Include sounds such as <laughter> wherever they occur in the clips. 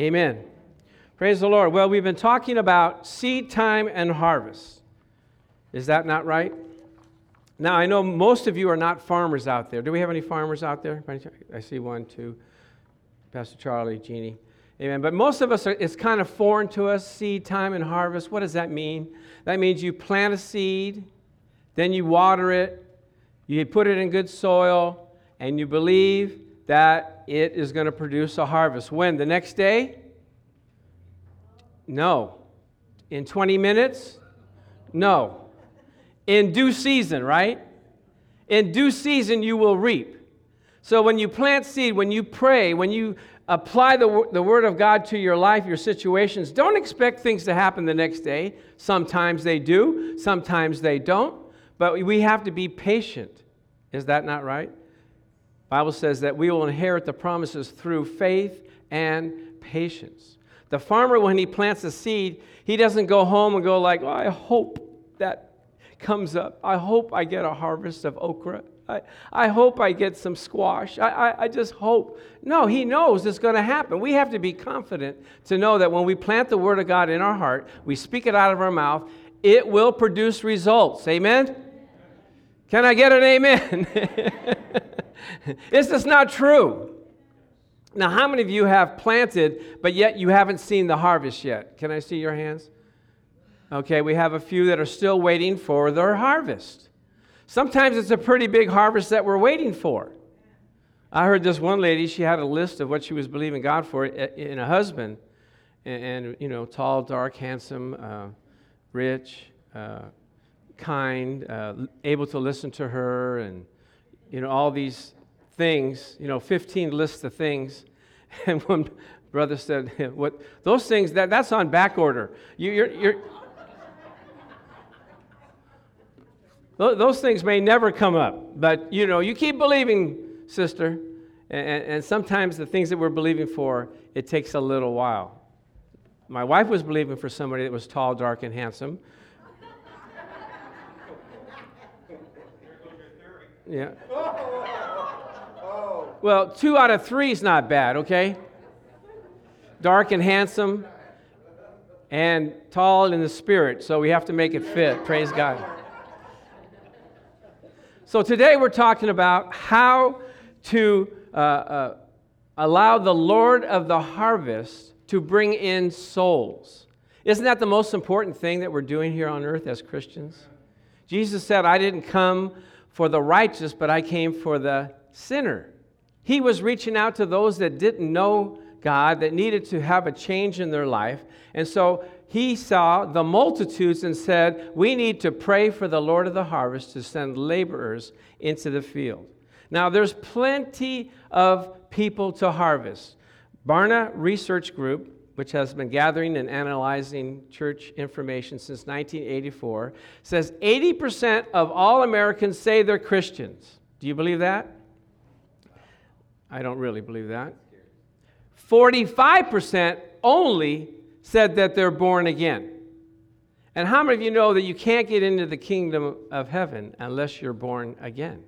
Amen. Praise the Lord. Well, we've been talking about seed time and harvest. Is that not right? Now, I know most of you are not farmers out there. Do we have any farmers out there? I see one, two. Pastor Charlie, Jeannie. Amen. But most of us, are, it's kind of foreign to us seed time and harvest. What does that mean? That means you plant a seed, then you water it, you put it in good soil, and you believe that it is going to produce a harvest. When? The next day? No. In 20 minutes? No. In due season, right? In due season, you will reap. So when you plant seed, when you pray, when you apply the, the Word of God to your life, your situations, don't expect things to happen the next day. Sometimes they do, sometimes they don't. But we have to be patient. Is that not right? Bible says that we will inherit the promises through faith and patience. The farmer, when he plants a seed, he doesn't go home and go like, oh, I hope that comes up. I hope I get a harvest of okra. I, I hope I get some squash. I, I, I just hope. No, he knows it's going to happen. We have to be confident to know that when we plant the word of God in our heart, we speak it out of our mouth, it will produce results. Amen? Can I get an amen? <laughs> <laughs> Is this not true? Now, how many of you have planted, but yet you haven't seen the harvest yet? Can I see your hands? Okay, we have a few that are still waiting for their harvest. Sometimes it's a pretty big harvest that we're waiting for. I heard this one lady, she had a list of what she was believing God for in a husband. And, and you know, tall, dark, handsome, uh, rich, uh, kind, uh, able to listen to her, and, you know, all these things, you know, 15 lists of things. <laughs> And one brother said, <laughs> what, those things, that, that's on back order. You, you're, you're, <laughs> those things may never come up, but, you know, you keep believing, sister. And, and sometimes the things that we're believing for, it takes a little while. My wife was believing for somebody that was tall, dark, and handsome. Yeah. <laughs> Well, two out of three is not bad, okay? Dark and handsome and tall in the spirit, so we have to make it fit. Praise God. So today we're talking about how to uh, uh, allow the Lord of the harvest to bring in souls. Isn't that the most important thing that we're doing here on earth as Christians? Jesus said, I didn't come for the righteous, but I came for the sinner. He was reaching out to those that didn't know God, that needed to have a change in their life. And so he saw the multitudes and said, We need to pray for the Lord of the harvest to send laborers into the field. Now, there's plenty of people to harvest. Barna Research Group, which has been gathering and analyzing church information since 1984, says 80% of all Americans say they're Christians. Do you believe that? I don't really believe that. 45% only said that they're born again. And how many of you know that you can't get into the kingdom of heaven unless you're born again?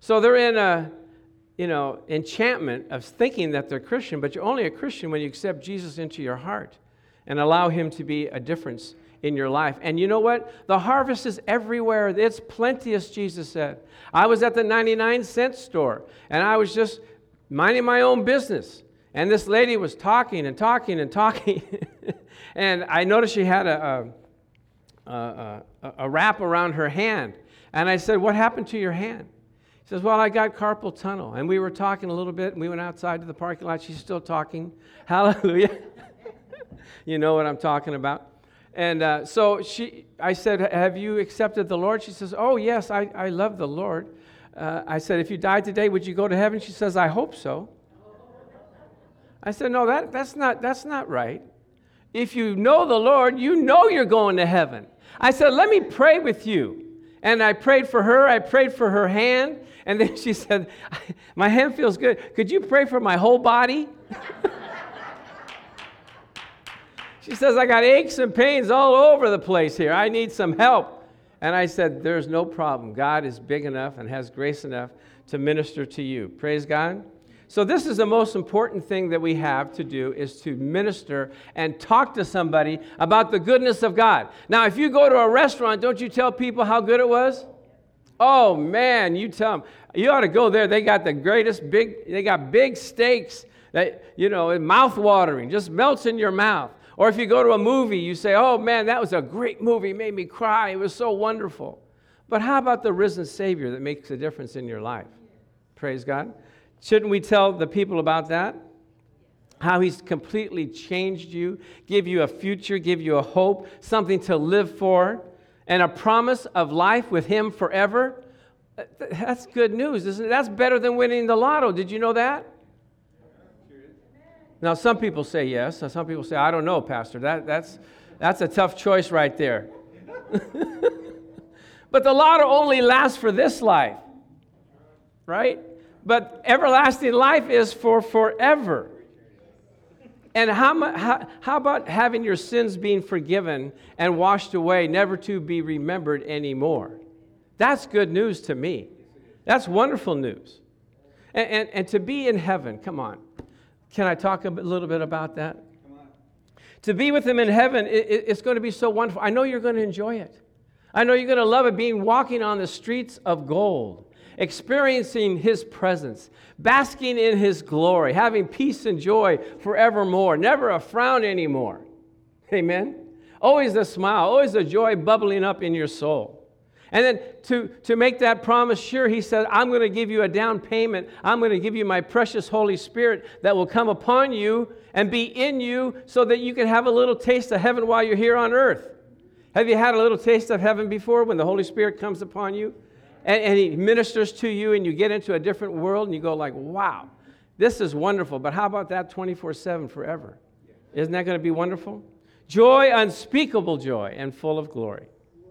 So they're in a, you know, enchantment of thinking that they're Christian, but you're only a Christian when you accept Jesus into your heart and allow him to be a difference in your life. And you know what? The harvest is everywhere. It's plenteous, Jesus said. I was at the 99 cent store and I was just minding my own business. And this lady was talking and talking and talking. <laughs> and I noticed she had a, a, a, a, wrap around her hand. And I said, What happened to your hand? She says, Well, I got carpal tunnel. And we were talking a little bit, and we went outside to the parking lot. She's still talking. <laughs> Hallelujah. <laughs> you know what I'm talking about. And uh, so she, I said, Have you accepted the Lord? She says, Oh, yes, I, I love the Lord uh, I said, If you died today, would you go to heaven? She says, I hope so. I said, No, that, that's, not, that's not right. If you know the Lord, you know you're going to heaven. I said, Let me pray with you. And I prayed for her, I prayed for her hand, and then she said, My hand feels good. Could you pray for my whole body? she says, I got aches and pains all over the place here. I need some help. And I said, There's no problem. God is big enough and has grace enough to minister to you. Praise God. So this is the most important thing that we have to do is to minister and talk to somebody about the goodness of God. Now, if you go to a restaurant, don't you tell people how good it was? Oh man, you tell them. You ought to go there. They got the greatest big they got big steaks that you know, mouth watering, just melts in your mouth. Or if you go to a movie, you say, "Oh man, that was a great movie. Made me cry. It was so wonderful." But how about the risen Savior that makes a difference in your life? Praise God. Shouldn't we tell the people about that? How he's completely changed you, give you a future, give you a hope, something to live for, and a promise of life with him forever. That's good news, isn't it? That's better than winning the lotto. Did you know that? Now, some people say yes. Some people say, I don't know, Pastor. That, that's, that's a tough choice right there. <laughs> but the lotto only lasts for this life, right? But everlasting life is for forever. And how, how, how about having your sins being forgiven and washed away, never to be remembered anymore? That's good news to me. That's wonderful news. And, and, and to be in heaven, come on. Can I talk a little bit about that? To be with Him in heaven, it, it's going to be so wonderful. I know you're going to enjoy it. I know you're going to love it being walking on the streets of gold experiencing His presence, basking in His glory, having peace and joy forevermore, never a frown anymore. Amen? Always a smile, always a joy bubbling up in your soul. And then to, to make that promise sure, he said, I'm going to give you a down payment. I'm going to give you my precious Holy Spirit that will come upon you and be in you so that you can have a little taste of heaven while you're here on earth. Have you had a little taste of heaven before when the Holy Spirit comes upon you? And, and he ministers to you and you get into a different world and you go like wow this is wonderful. But how about that 24-7 forever? Isn't that going to be wonderful? Joy unspeakable joy and full of glory.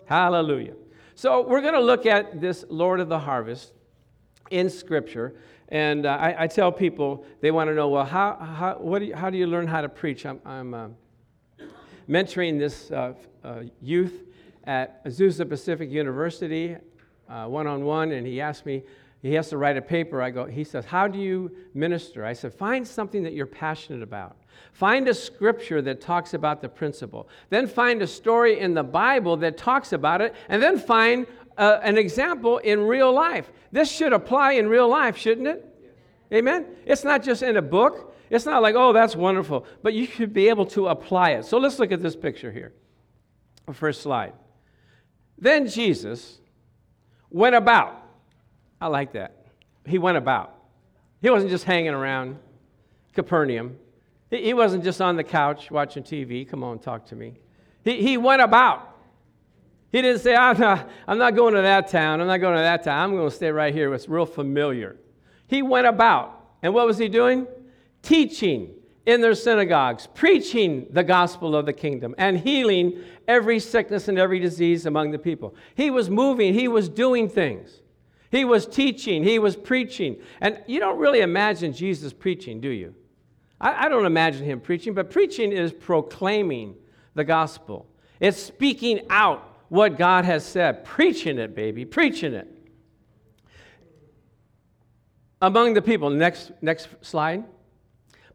Hallelujah. So we're going to look at this lord of the harvest in scripture. And uh, I, I, tell people they want to know well how, how, do you, how do you learn how to preach? I'm, I'm uh, mentoring this uh, uh youth at azusa pacific university one on one, and he asked me, he has to write a paper. I go, he says, How do you minister? I said, Find something that you're passionate about. Find a scripture that talks about the principle. Then find a story in the Bible that talks about it, and then find uh, an example in real life. This should apply in real life, shouldn't it? Amen? It's not just in a book. It's not like, oh, that's wonderful, but you should be able to apply it. So let's look at this picture here. First slide. Then Jesus, went about. I like that. He went about. He wasn't just hanging around Capernaum. He wasn't just on the couch watching TV. Come on, talk to me. He, he went about. He didn't say, I'm not, I'm not going to that town. I'm not going to that town. I'm going to stay right here. It's real familiar. He went about. And what was he doing? Teaching in their synagogues, preaching the gospel of the kingdom, and healing every sickness and every disease among the people. He was moving, he was doing things. He was teaching, he was preaching. And you don't really imagine Jesus preaching, do you? I, I don't imagine him preaching, but preaching is proclaiming the gospel, it's speaking out what God has said, preaching it, baby, preaching it. Among the people, next, next slide.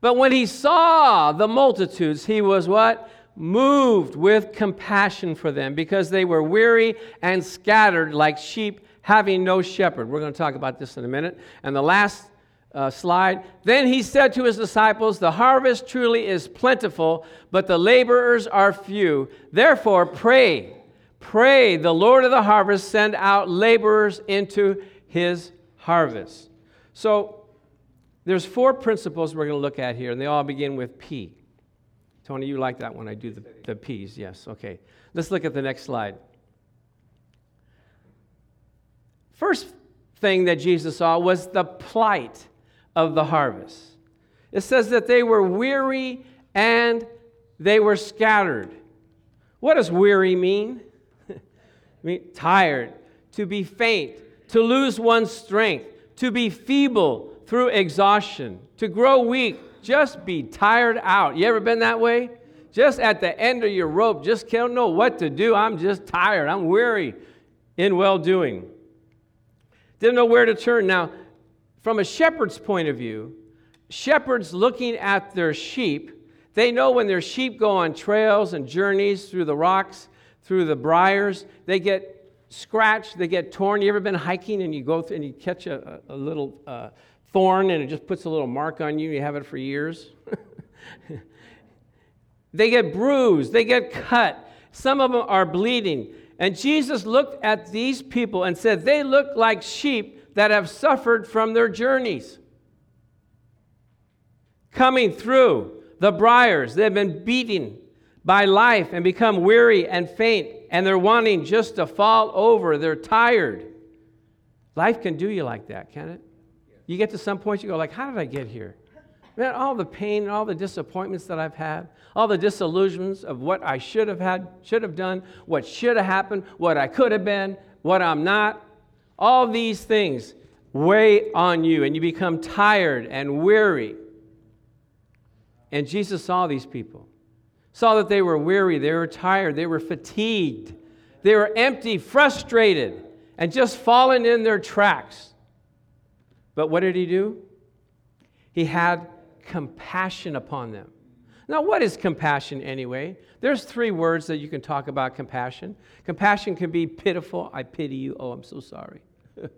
But when he saw the multitudes, he was what? Moved with compassion for them because they were weary and scattered like sheep having no shepherd. We're going to talk about this in a minute. And the last uh, slide. Then he said to his disciples, The harvest truly is plentiful, but the laborers are few. Therefore, pray, pray the Lord of the harvest send out laborers into his harvest. So, there's four principles we're going to look at here, and they all begin with P. Tony, you like that when I do the, the P's. Yes, okay. Let's look at the next slide. First thing that Jesus saw was the plight of the harvest. It says that they were weary and they were scattered. What does weary mean? I <laughs> mean, tired, to be faint, to lose one's strength, to be feeble, through exhaustion, to grow weak, just be tired out. You ever been that way? Just at the end of your rope, just can't know what to do. I'm just tired. I'm weary in well doing. Didn't know where to turn. Now, from a shepherd's point of view, shepherds looking at their sheep, they know when their sheep go on trails and journeys through the rocks, through the briars, they get scratched, they get torn. You ever been hiking and you go through and you catch a, a little uh, thorn and it just puts a little mark on you? You have it for years. <laughs> they get bruised, they get cut. Some of them are bleeding. And Jesus looked at these people and said, They look like sheep that have suffered from their journeys. Coming through the briars, they've been beaten by life and become weary and faint, and they're wanting just to fall over. They're tired. Life can do you like that, can it? You get to some point, you go like, "How did I get here?" Man, all the pain and all the disappointments that I've had, all the disillusions of what I should have had, should have done, what should have happened, what I could have been, what I'm not, all these things weigh on you and you become tired and weary. And Jesus saw these people, saw that they were weary, they were tired, they were fatigued, they were empty, frustrated, and just fallen in their tracks. But what did he do? He had compassion upon them. Now, what is compassion anyway? There's three words that you can talk about compassion. Compassion can be pitiful, I pity you, oh, I'm so sorry <laughs>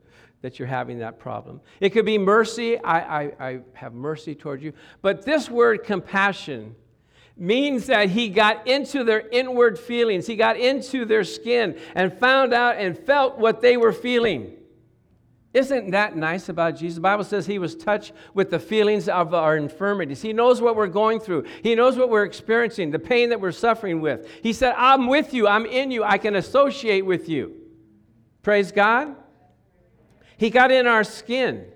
that you're having that problem. It could be mercy, I, I, I have mercy toward you. But this word compassion means that he got into their inward feelings, he got into their skin and found out and felt what they were feeling. Isn't that nice about Jesus? The Bible says he was touched with the feelings of our infirmities. He knows what we're going through, he knows what we're experiencing, the pain that we're suffering with. He said, I'm with you, I'm in you, I can associate with you. Praise God. He got in our skin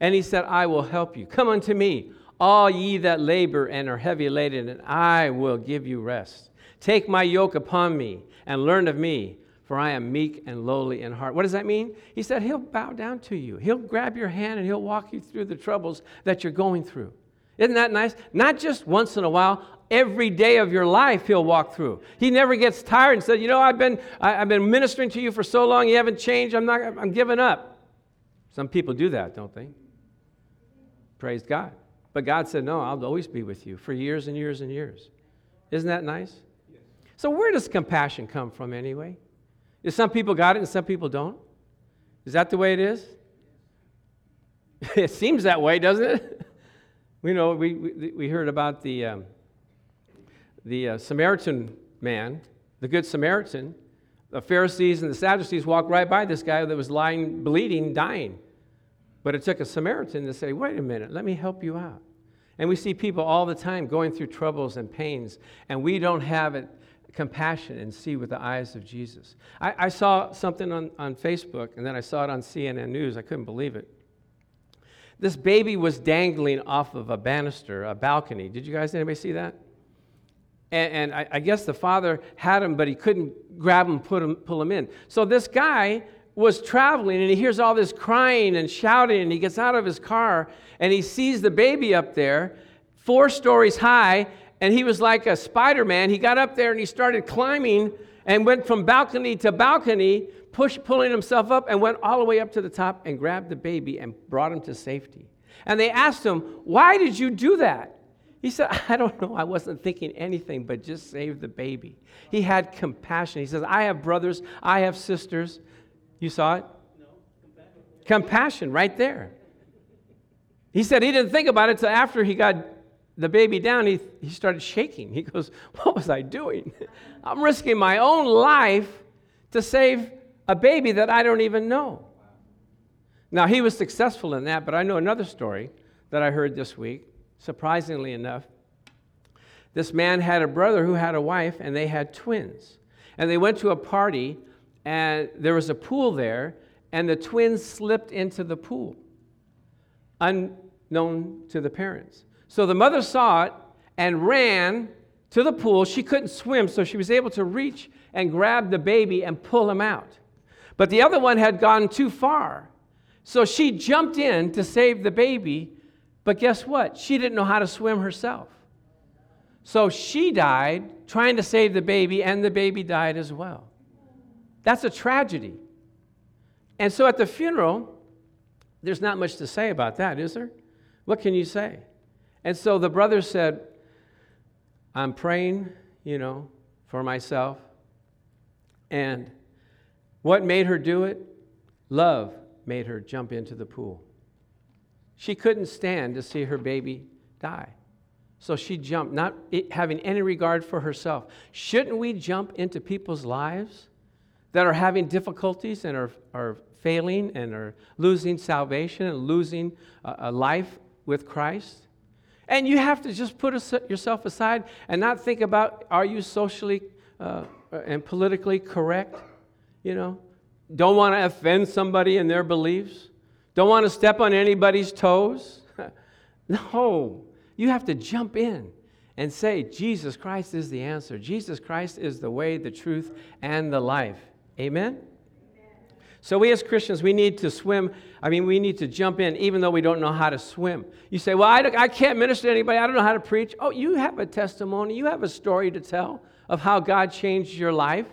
and he said, I will help you. Come unto me, all ye that labor and are heavy laden, and I will give you rest. Take my yoke upon me and learn of me for I am meek and lowly in heart. What does that mean? He said, He'll bow down to you. He'll grab your hand and He'll walk you through the troubles that you're going through. Isn't that nice? Not just once in a while, every day of your life He'll walk through. He never gets tired and said, You know, I've been, I, have been ministering to you for so long, you haven't changed, I'm, not, I'm giving up. Some people do that, don't they? Praise God. But God said, No, I'll always be with you for years and years and years. Isn't that nice? So, where does compassion come from anyway? Some people got it and some people don't? Is that the way it is? <laughs> it seems that way, doesn't it? <laughs> we know we, we, we heard about the, um, the uh, Samaritan man, the Good Samaritan. The Pharisees and the Sadducees walked right by this guy that was lying, bleeding, dying. But it took a Samaritan to say, wait a minute, let me help you out. And we see people all the time going through troubles and pains, and we don't have it compassion and see with the eyes of Jesus. I, I, saw something on, on Facebook, and then I saw it on CNN News. I couldn't believe it. This baby was dangling off of a banister, a balcony. Did you guys, anybody see that? And, and I, I, guess the father had him, but he couldn't grab him, put him, pull him in. So this guy was traveling, and he hears all this crying and shouting, and he gets out of his car, and he sees the baby up there, four stories high, and he was like a Spider Man. He got up there and he started climbing and went from balcony to balcony, push, pulling himself up, and went all the way up to the top and grabbed the baby and brought him to safety. And they asked him, Why did you do that? He said, <laughs> I don't know. I wasn't thinking anything but just save the baby. He had compassion. He says, I have brothers, I have sisters. You saw it? No. Compassion, compassion right there. He said he didn't think about it until after he got the baby down, he, he started shaking. He goes, What was I doing? <laughs> I'm risking my own life to save a baby that I don't even know. Now, he was successful in that, but I know another story that I heard this week, surprisingly enough. This man had a brother who had a wife, and they had twins. And they went to a party, and there was a pool there, and the twins slipped into the pool, unknown to the parents. So the mother saw it and ran to the pool. She couldn't swim, so she was able to reach and grab the baby and pull him out. But the other one had gone too far. So she jumped in to save the baby, but guess what? She didn't know how to swim herself. So she died trying to save the baby, and the baby died as well. That's a tragedy. And so at the funeral, there's not much to say about that, is there? What can you say? And so the brother said, I'm praying, you know, for myself. And what made her do it? Love made her jump into the pool. She couldn't stand to see her baby die. So she jumped, not having any regard for herself. Shouldn't we jump into people's lives that are having difficulties and are, are failing and are losing salvation and losing a, a life with Christ? And you have to just put yourself aside and not think about are you socially uh, and politically correct? You know, don't want to offend somebody in their beliefs, don't want to step on anybody's toes. <laughs> no, you have to jump in and say, Jesus Christ is the answer. Jesus Christ is the way, the truth, and the life. Amen? So, we as Christians, we need to swim. I mean, we need to jump in even though we don't know how to swim. You say, Well, I, I can't minister to anybody. I don't know how to preach. Oh, you have a testimony. You have a story to tell of how God changed your life.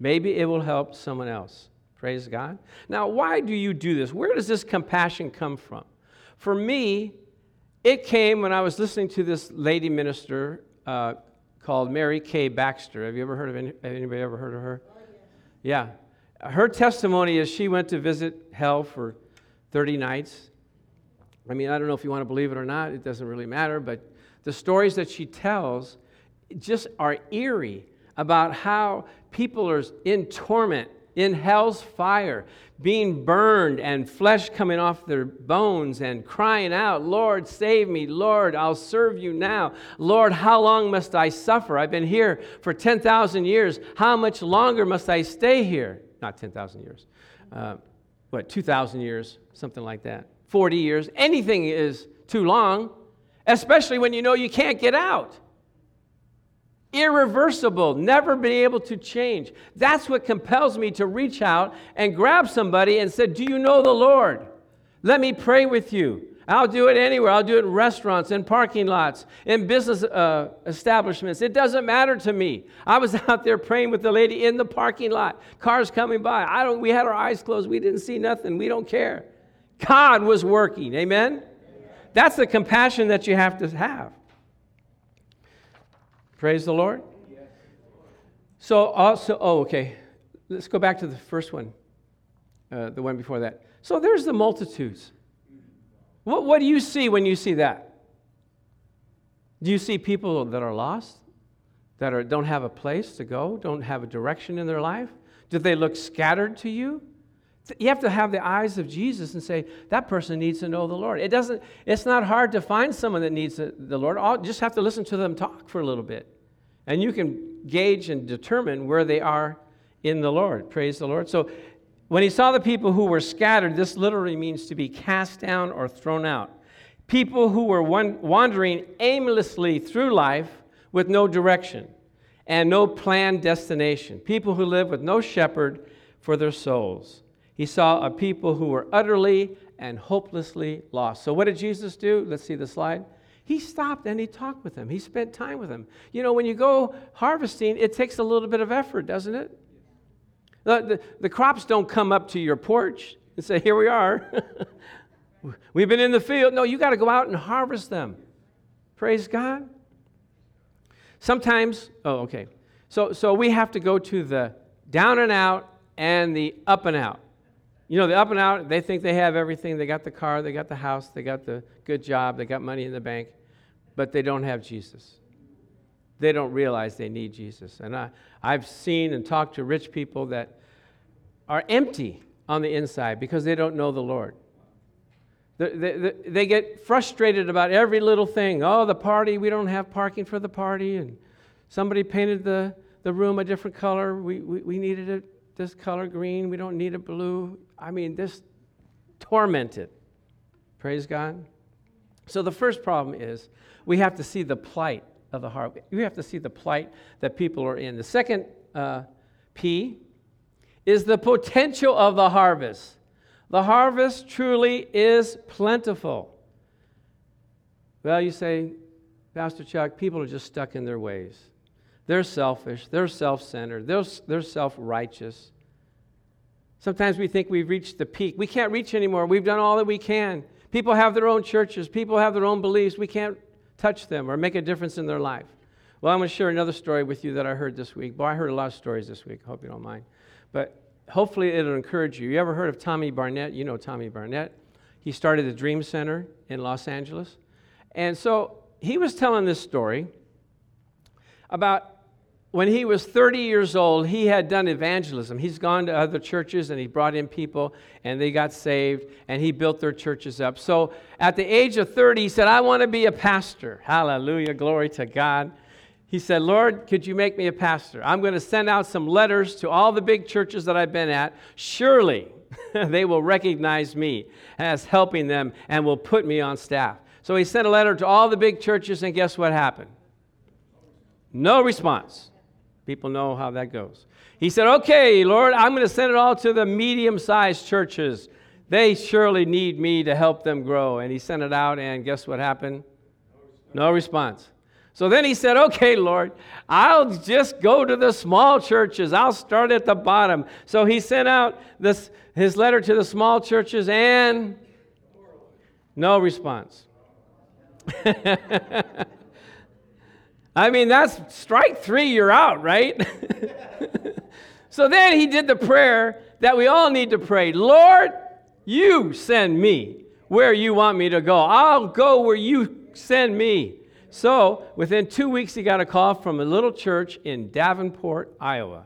Maybe it will help someone else. Praise God. Now, why do you do this? Where does this compassion come from? For me, it came when I was listening to this lady minister uh, called Mary K. Baxter. Have you ever heard of any, anybody ever heard of her? Yeah her testimony is she went to visit hell for 30 nights. I mean, I don't know if you want to believe it or not, it doesn't really matter, but the stories that she tells just are eerie about how people are in torment, in hell's fire, being burned and flesh coming off their bones and crying out, Lord, save me. Lord, I'll serve you now. Lord, how long must I suffer? I've been here for 10,000 years. How much longer must I stay here? Not 10,000 years. Uh, what, 2,000 years, something like that. 40 years. Anything is too long, especially when you know you can't get out. Irreversible, never be able to change. That's what compels me to reach out and grab somebody and say, Do you know the Lord? Let me pray with you. I'll do it anywhere. I'll do it in restaurants, in parking lots, in business uh, establishments. It doesn't matter to me. I was <laughs> out there praying with the lady in the parking lot, cars coming by. I don't, we had our eyes closed. We didn't see nothing. We don't care. God was working. Amen? That's the compassion that you have to have. Praise the Lord. So, also, oh, okay. Let's go back to the first one, uh, the one before that. So, there's the multitudes. What, what do you see when you see that? Do you see people that are lost, that are, don't have a place to go, don't have a direction in their life? Do they look scattered to you? You have to have the eyes of Jesus and say, that person needs to know the Lord. It doesn't, it's not hard to find someone that needs the Lord. I'll just have to listen to them talk for a little bit. And you can gauge and determine where they are in the Lord. Praise the Lord. So when he saw the people who were scattered, this literally means to be cast down or thrown out. People who were wandering aimlessly through life with no direction and no planned destination. People who live with no shepherd for their souls. He saw a people who were utterly and hopelessly lost. So, what did Jesus do? Let's see the slide. He stopped and he talked with them. He spent time with them. You know, when you go harvesting, it takes a little bit of effort, doesn't it? The, the, the crops don't come up to your porch and say, Here we are. <laughs> We've been in the field. No, you got to go out and harvest them. Praise God. Sometimes, oh, okay. So, so we have to go to the down and out and the up and out. You know, the up and out, they think they have everything. They got the car, they got the house, they got the good job, they got money in the bank, but they don't have Jesus they don't realize they need Jesus. And I, I've seen and talked to rich people that are empty on the inside because they don't know the Lord. They, they, they, get frustrated about every little thing. Oh, the party, we don't have parking for the party. And somebody painted the, the room a different color. We, we, we needed it this color green. We don't need it blue. I mean, this tormented. Praise God. So the first problem is we have to see the plight of the heart. You have to see the plight that people are in. The second uh, P is the potential of the harvest. The harvest truly is plentiful. Well, you say, Pastor Chuck, people are just stuck in their ways. They're selfish, they're self centered, they're, they're self righteous. Sometimes we think we've reached the peak. We can't reach anymore. We've done all that we can. People have their own churches, people have their own beliefs. We can't touch them or make a difference in their life. Well, I'm going to share another story with you that I heard this week. Boy, I heard a lot of stories this week. I Hope you don't mind. But hopefully it'll encourage you. You ever heard of Tommy Barnett? You know Tommy Barnett. He started the Dream Center in Los Angeles. And so he was telling this story about when he was 30 years old, he had done evangelism. He's gone to other churches and he brought in people and they got saved and he built their churches up. So at the age of 30, he said, I want to be a pastor. Hallelujah, glory to God. He said, Lord, could you make me a pastor? I'm going to send out some letters to all the big churches that I've been at. Surely <laughs> they will recognize me as helping them and will put me on staff. So he sent a letter to all the big churches, and guess what happened? No response. People know how that goes. He said, Okay, Lord, I'm going to send it all to the medium sized churches. They surely need me to help them grow. And he sent it out, and guess what happened? No response. So then he said, Okay, Lord, I'll just go to the small churches. I'll start at the bottom. So he sent out this, his letter to the small churches, and no response. <laughs> I mean, that's strike three, you're out, right? <laughs> so then he did the prayer that we all need to pray Lord, you send me where you want me to go. I'll go where you send me. So within two weeks, he got a call from a little church in Davenport, Iowa.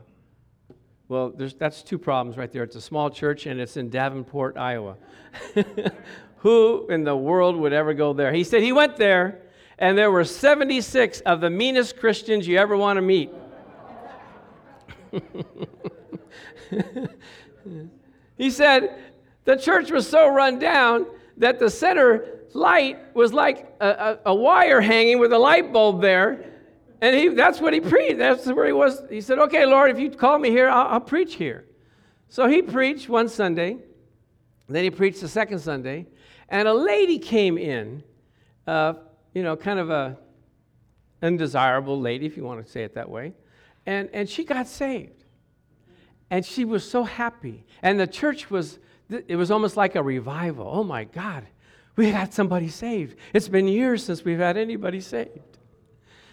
Well, that's two problems right there. It's a small church and it's in Davenport, Iowa. <laughs> Who in the world would ever go there? He said he went there and there were 76 of the meanest Christians you ever want to meet. <laughs> he said the church was so run down that the center light was like a, a, a wire hanging with a light bulb there. And he, that's what he preached. That's where he was. He said, Okay, Lord, if you call me here, I'll, I'll preach here. So he preached one Sunday. Then he preached the second Sunday. And a lady came in uh, you know, kind of a undesirable lady, if you want to say it that way. And, and she got saved. And she was so happy. And the church was, it was almost like a revival. Oh my God, we got somebody saved. It's been years since we've had anybody saved.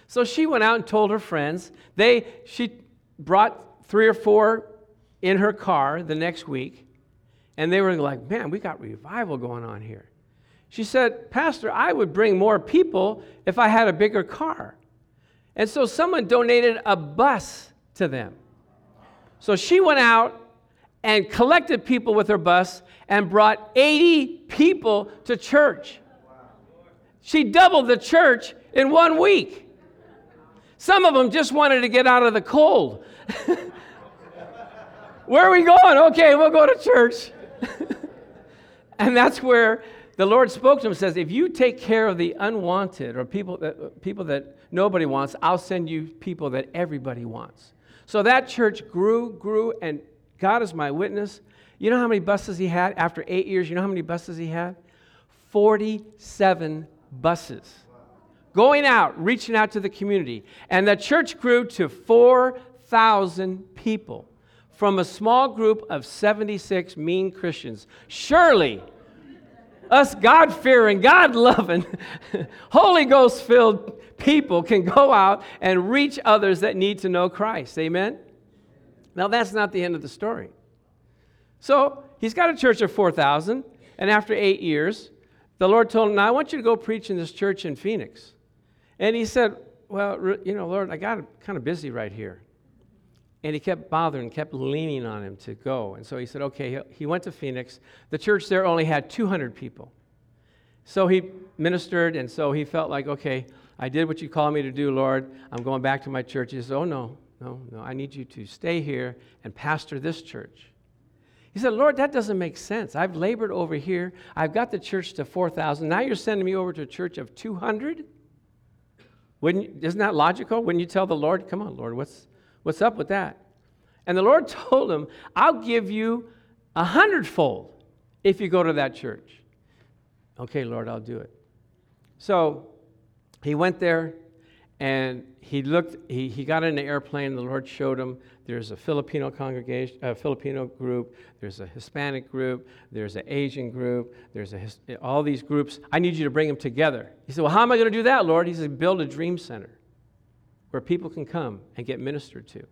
So she went out and told her friends. They, she brought three or four in her car the next week. And they were like, man, we got revival going on here. She said, Pastor, I would bring more people if I had a bigger car. And so someone donated a bus to them. So she went out and collected people with her bus and brought 80 people to church. She doubled the church in one week. Some of them just wanted to get out of the cold. <laughs> Where are we going? Okay, we'll go to church. <laughs> and that's where the Lord spoke to him and says, If you take care of the unwanted or people that, people that nobody wants, I'll send you people that everybody wants. So that church grew, grew, and God is my witness. You know how many buses he had after eight years? You know how many buses he had? 47 buses. Going out, reaching out to the community. And the church grew to 4,000 people from a small group of 76 mean Christians. Surely, us God fearing, God loving, <laughs> Holy Ghost filled people can go out and reach others that need to know Christ. Amen? Now, that's not the end of the story. So, he's got a church of 4,000, and after eight years, the Lord told him, Now I want you to go preach in this church in Phoenix. And he said, Well, you know, Lord, I got kind of busy right here. And he kept bothering, kept leaning on him to go. And so he said, okay, he went to Phoenix. The church there only had 200 people. So he ministered, and so he felt like, okay, I did what you called me to do, Lord. I'm going back to my church. He said, oh, no, no, no. I need you to stay here and pastor this church. He said, Lord, that doesn't make sense. I've labored over here. I've got the church to 4,000. Now you're sending me over to a church of 200? Wouldn't isn't that logical? Wouldn't you tell the Lord, come on, Lord, what's, What's up with that? And the Lord <laughs> told him, I'll give you a hundredfold if you go to that church. Okay, Lord, I'll do it. So he went there, and he looked, he, he got in an airplane, the Lord showed him there's a Filipino congregation, a Filipino group, there's a Hispanic group, there's an Asian group, there's a, all these groups. I need you to bring them together. He said, Well, how am I going to do that, Lord? He said, Build a dream center where people can come and get ministered to.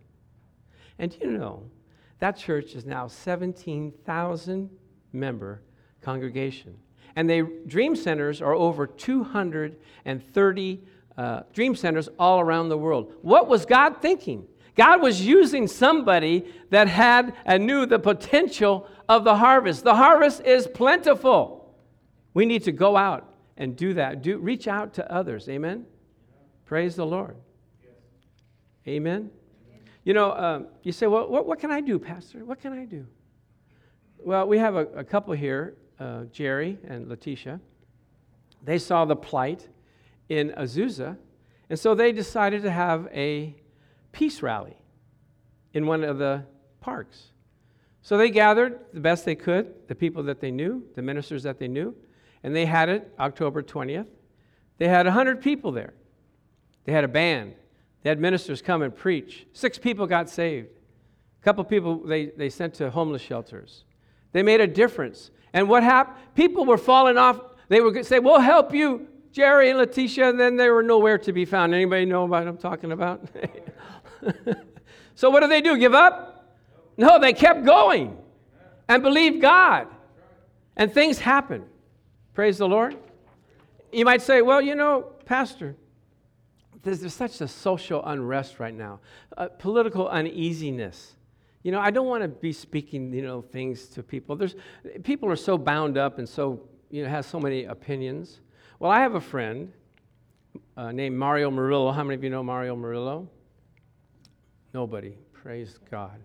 And you know, that church is now 17,000 member congregation. And they dream centers are over 230 uh, dream centers all around the world. What was God thinking? God was using somebody that had and knew the potential of the harvest. The harvest is plentiful. We need to go out and do that. Do, reach out to others. Amen? Praise the Lord. Amen? You know, um, you say, well, what, what, can I do, Pastor? What can I do? Well, we have a, a couple here, uh, Jerry and Letitia. They saw the plight in Azusa. And so they decided to have a peace rally in one of the parks. So they gathered the best they could, the people that they knew, the ministers that they knew, and they had it October 20th. They had 100 people there. They had a band. They had ministers come and preach. Six people got saved. A couple people they, they sent to homeless shelters. They made a difference. And what happened? People were falling off. They would say, We'll help you. Jerry and Letitia, and then they were nowhere to be found. Anybody know what I'm talking about? <laughs> so what did they do? Give up? No, they kept going and believed God. And things happened. Praise the Lord. You might say, well, you know, Pastor, there's, there's such a social unrest right now, uh, political uneasiness. You know, I don't want to be speaking, you know, things to people. There's, people are so bound up and so, you know, have so many opinions. Well, I have a friend uh, named Mario Murillo. How many of you know Mario Murillo? Nobody. Praise God.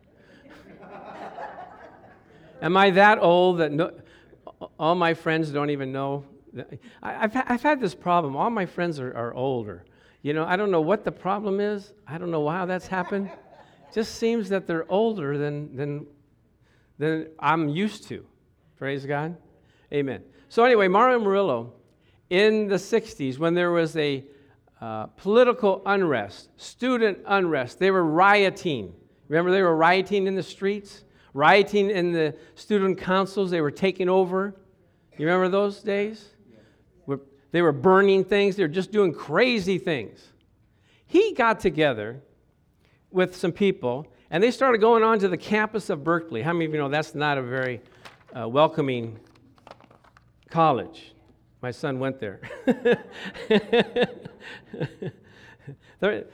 <laughs> Am I that old that no, all my friends don't even know? I, have I've had this problem. All my friends are, are older. You know, I don't know what the problem is. I don't know how that's happened. <laughs> Just seems that they're older than, than, than I'm used to. Praise God. Amen. So, anyway, Mario Murillo in the 60s when there was a uh, political unrest, student unrest. They were rioting. Remember, they were rioting in the streets, rioting in the student councils. They were taking over. You remember those days? They were burning things, they were just doing crazy things. He got together with some people and they started going on to the campus of Berkeley. How many of you know that's not a very uh, welcoming college? My son went there. <laughs>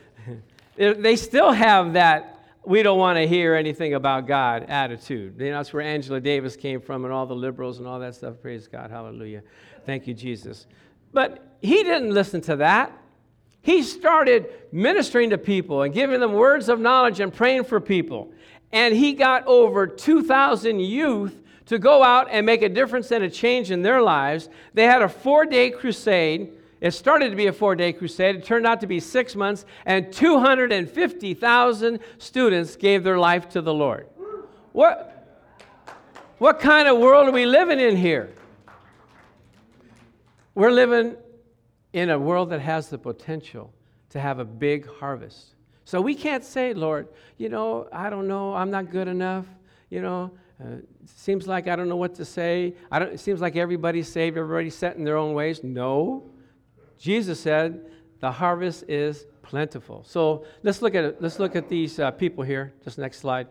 they still have that we don't want to hear anything about God attitude. You know, that's where Angela Davis came from and all the liberals and all that stuff. Praise God. Hallelujah. Thank you, Jesus. But he didn't listen to that. He started ministering to people and giving them words of knowledge and praying for people. And he got over 2,000 youth to go out and make a difference and a change in their lives. They had a four day crusade. It started to be a four day crusade. It turned out to be six months, and 250,000 students gave their life to the Lord. What, what kind of world are we living in here? We're living in a world that has the potential to have a big harvest. So we can't say, Lord, you know, I don't know, I'm not good enough, you know, uh, seems like I don't know what to say. I don't, it seems like everybody's saved, everybody's set in their own ways. No. Jesus said, the harvest is plentiful. So let's look at it. Let's look at these uh, people here. Just next slide.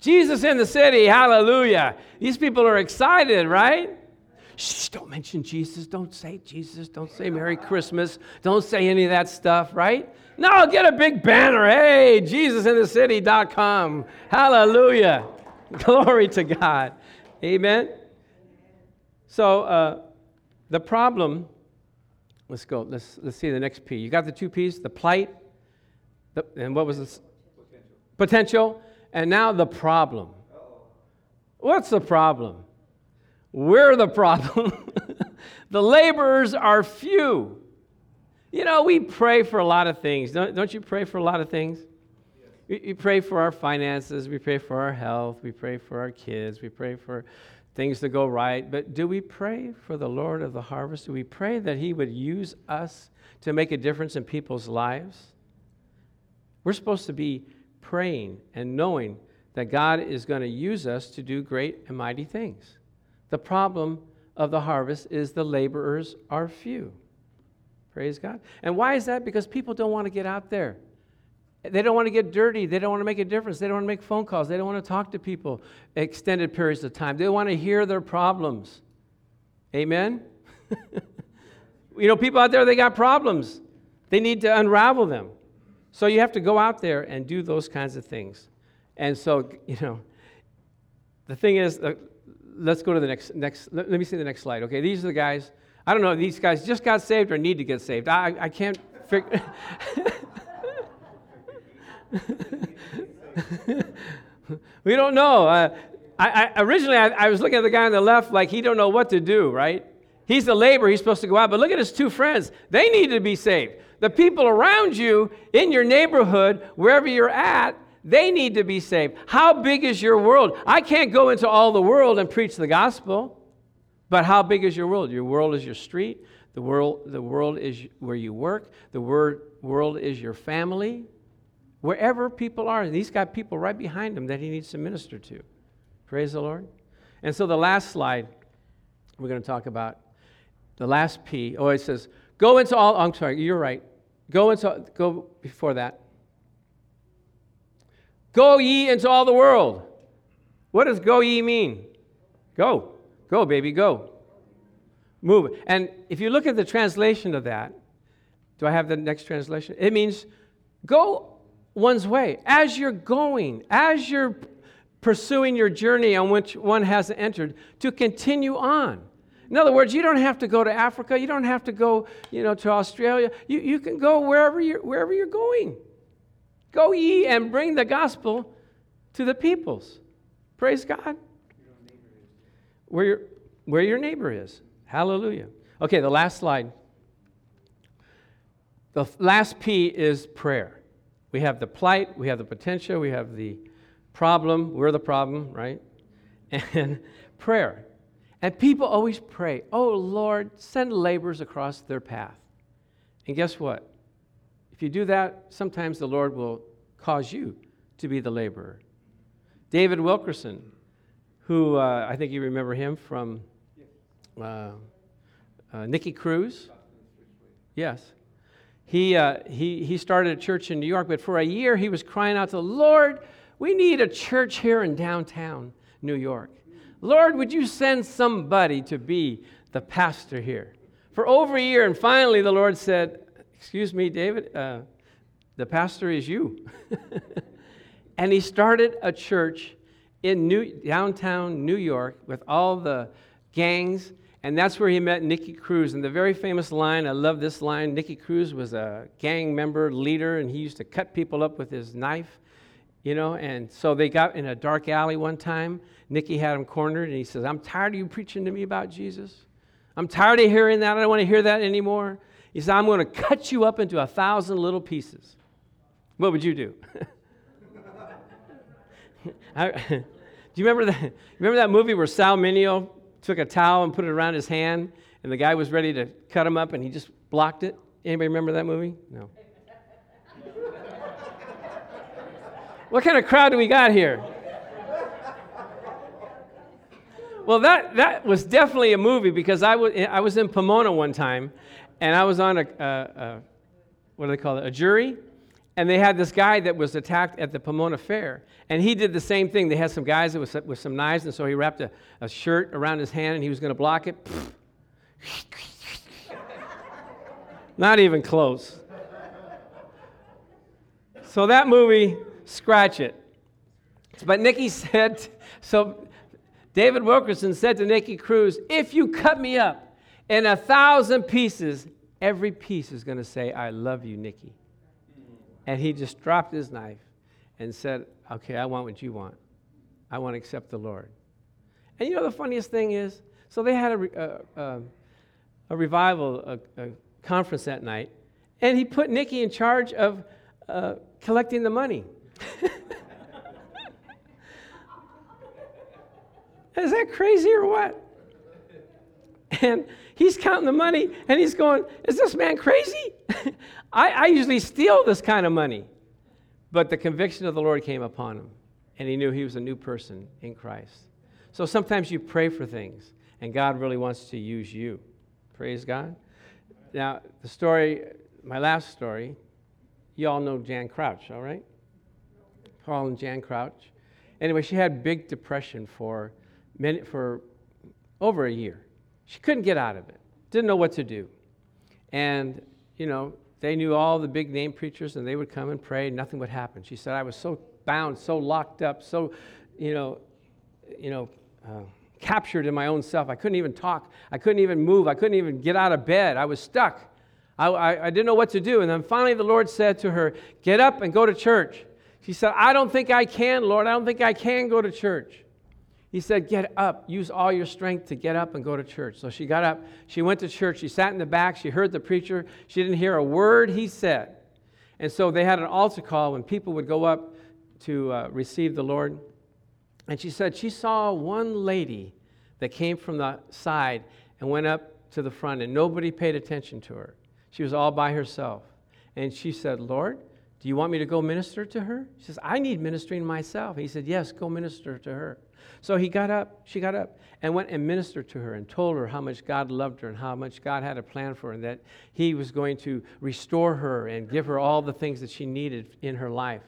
Jesus in the city, hallelujah. These people are excited, right? Shh, don't mention Jesus. Don't say Jesus. Don't say Merry Christmas. Don't say any of that stuff, right? No, get a big banner. Hey, JesusInTheCity.com. Hallelujah. <laughs> Glory to God. Amen. So uh, the problem, let's go. Let's, let's see the next P. You got the two P's the plight, the, and what was this? Potential. Potential. And now the problem. What's the problem? We're the problem. <laughs> the laborers are few. You know, we pray for a lot of things. Don't, don't you pray for a lot of things? We, we pray for our finances. We pray for our health. We pray for our kids. We pray for things to go right. But do we pray for the Lord of the harvest? Do we pray that He would use us to make a difference in people's lives? We're supposed to be praying and knowing that God is going to use us to do great and mighty things. The problem of the harvest is the laborers are few. Praise God. And why is that? Because people don't want to get out there. They don't want to get dirty. They don't want to make a difference. They don't want to make phone calls. They don't want to talk to people extended periods of time. They want to hear their problems. Amen? <laughs> you know, people out there, they got problems. They need to unravel them. So you have to go out there and do those kinds of things. And so, <laughs> you know, the thing is, let's go to the next, next let, let, me see the next slide. Okay, these are the guys. I don't know, these guys just got saved or need to get saved. I, I can't figure. <laughs> <laughs> we don't know. Uh, I, I, originally, I, I was looking at the guy on the left like he don't know what to do, right? He's the laborer, he's supposed to go out. But look at his two friends. They need to be saved. The people around you, in your neighborhood, wherever you're at, they need to be saved. How big is your world? I can't go into all the world and preach the gospel. But how big is your world? Your world is your street. The world, the world is where you work. The word, world is your family. Wherever people are, and he's got people right behind him that he needs to minister to. Praise the Lord. And so the last slide we're going to talk about, the last P. Oh, it says, go into all, I'm sorry, you're right. Go into, go before that. Go ye into all the world. What does go ye mean? Go. Go, baby, go. Move. And if you look at the translation of that, do I have the next translation? It means go one's way. As you're going, as you're pursuing your journey on which one has entered, to continue on. In other words, you don't have to go to Africa. You don't have to go, you know, to Australia. You, you can go wherever you're, wherever you're going. Go ye and bring the gospel to the peoples. Praise God. Where your, where your neighbor is. Hallelujah. Okay, the last slide. The last P is prayer. We have the plight, we have the potential, we have the problem. We're the problem, right? And <laughs> prayer. And people always pray, Oh Lord, send laborers across their path. And guess what? If you do that, sometimes the Lord will cause you to be the laborer. David Wilkerson, who uh, I think you remember him from uh, uh, Nicky Cruz. Yes. He, uh, he, he started a church in New York, but for a year he was crying out to the Lord, we need a church here in downtown New York. Lord, would you send somebody to be the pastor here? For over a year, and finally the Lord said, Excuse me, David, uh, the pastor is you. <laughs> and he started a church in New, downtown New York with all the gangs, and that's where he met Nicky Cruz. And the very famous line, I love this line Nicky Cruz was a gang member, leader, and he used to cut people up with his knife, you know. And so they got in a dark alley one time. Nicky had him cornered, and he says, I'm tired of you preaching to me about Jesus. I'm tired of hearing that. I don't want to hear that anymore. He said, I'm going to cut you up into a thousand little pieces. What would you do? <laughs> <laughs> Do you remember that? Remember that movie where Sal Mineo took a towel and put it around his hand, and the guy was ready to cut him up, and he just blocked it? Anybody remember that movie? No. <laughs> what kind of crowd do we got here? Well, that, that was definitely a movie because I was, I was in Pomona one time, and I was on a, a, a, what do they call it, a jury. And they had this guy that was attacked at the Pomona Fair. And he did the same thing. They had some guys with, with some knives, and so he wrapped a, a shirt around his hand and he was going to block it. <laughs> Not even close. So that movie, scratch it. But Nicky said, <laughs> so David Wilkerson said to Nicky Cruz, if you cut me up, in a thousand pieces, every piece is going to say, I love you, Nicky. And he just dropped his knife and said, Okay, I want what you want. I want to accept the Lord. And you know the funniest thing is? So they had a, a, a revival, a, a, conference that night, and he put Nicky in charge of uh, collecting the money. <laughs> Is that crazy or what? And he's counting the money and he's going, Is this man crazy? <laughs> I, I usually steal this kind of money. But the conviction of the Lord came upon him, and he knew he was a new person in Christ. So sometimes you pray for things, and God really wants to use you. Praise God. Now, the story, my last story, you all know Jan Crouch, all right? Paul and Jan Crouch. Anyway, she had big depression for, many, for over a year. She couldn't get out of it, didn't know what to do. And, you know, they knew all the big name preachers and they would come and pray, and nothing would happen. She said, I was so bound, so locked up, so, you know, you know, uh, captured in my own self. I couldn't even talk. I couldn't even move. I couldn't even get out of bed. I was stuck. I, I, I didn't know what to do. And then finally, the Lord said to her, Get up and go to church. She said, I don't think I can, Lord. I don't think I can go to church. He said, Get up. Use all your strength to get up and go to church. So she got up. She went to church. She sat in the back. She heard the preacher. She didn't hear a word he said. And so they had an altar call when people would go up to uh, receive the Lord. And she said she saw one lady that came from the side and went up to the front, and nobody paid attention to her. She was all by herself. And she said, Lord, do you want me to go minister to her? She says, I need ministering myself. He said, Yes, go minister to her. So he got up, she got up, and went and ministered to her and told her how much God loved her and how much God had a plan for her, and that he was going to restore her and give her all the things that she needed in her life.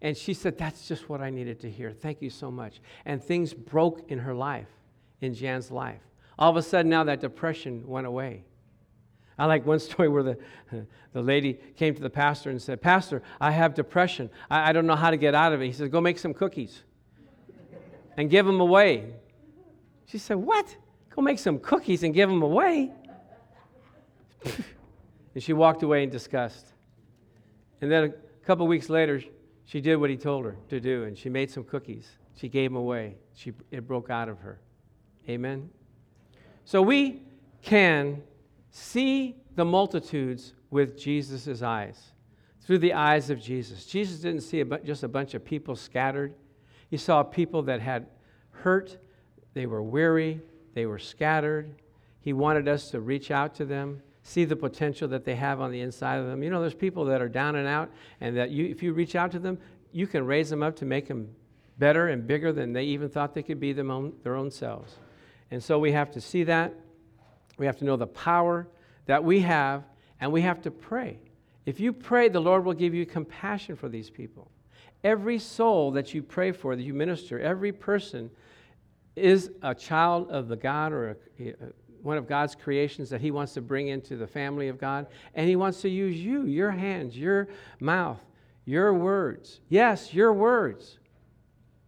And she said, That's just what I needed to hear. Thank you so much. And things broke in her life, in Jan's life. All of a sudden, now that depression went away. I like one <laughs> story where the, the lady came to the pastor and said, Pastor, I have depression. I, I don't know how to get out of it. He said, Go make some cookies and give them away. She said, What? Go make some cookies and give them away? <laughs> and she walked away in disgust. And then a couple weeks later, she did what he told her to do, and she made some cookies. She gave them away. She, it broke out of her. Amen? So we can see the multitudes with Jesus' eyes, through the eyes of Jesus. Jesus didn't see just a bunch of people scattered, he saw people that had hurt, they were weary, they were scattered. He wanted us to reach out to them, see the potential that they have on the inside of them. You know, there's people that are down and out, and that you, if you reach out to them, you can raise them up to make them better and bigger than they even thought they could be them own, their own selves. And so we have to see that. We have to know the power that we have, and we have to pray. If you pray, the Lord will give you compassion for these people. Every soul that you pray for, that you minister, every person is a child of the God or a, a, one of God's creations that He wants to bring into the family of God. And He wants to use you, your hands, your mouth, your words. Yes, your words.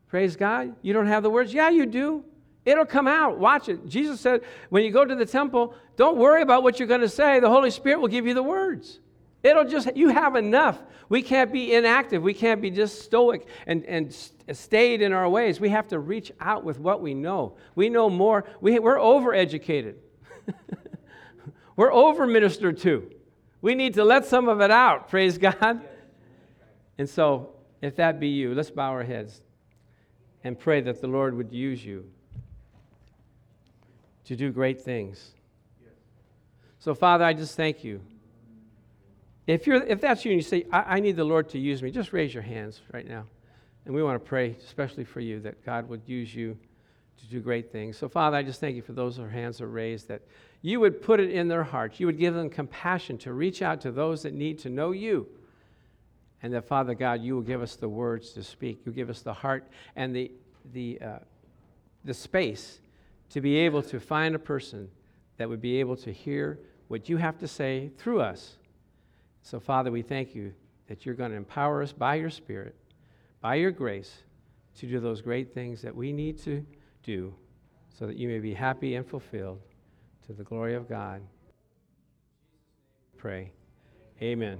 Praise God. You don't have the words? Yeah, you do. It'll come out. Watch it. Jesus said, when you go to the temple, don't worry about what you're going to say. The Holy Spirit will give you the words. It'll just, you have enough. We can't be inactive. We can't be just stoic and, and stayed in our ways. We have to reach out with what we know. We know more. We, we're overeducated, <laughs> we're over ministered to. We need to let some of it out. Praise God. And so, if that be you, let's bow our heads and pray that the Lord would use you to do great things. So, Father, I just thank you. If, you're, if that's you and you say, I, I need the Lord to use me, just raise your hands right now. And we want to pray, especially for you, that God would use you to do great things. So, Father, I just thank you for those whose hands are raised, that you would put it in their hearts. You would give them compassion to reach out to those that need to know you. And that, Father God, you will give us the words to speak. You give us the heart and the, the, uh, the space to be able to find a person that would be able to hear what you have to say through us. So, Father, we thank you that you're going to empower us by your Spirit, by your grace, to do those great things that we need to do so that you may be happy and fulfilled to the glory of God. Pray. Amen.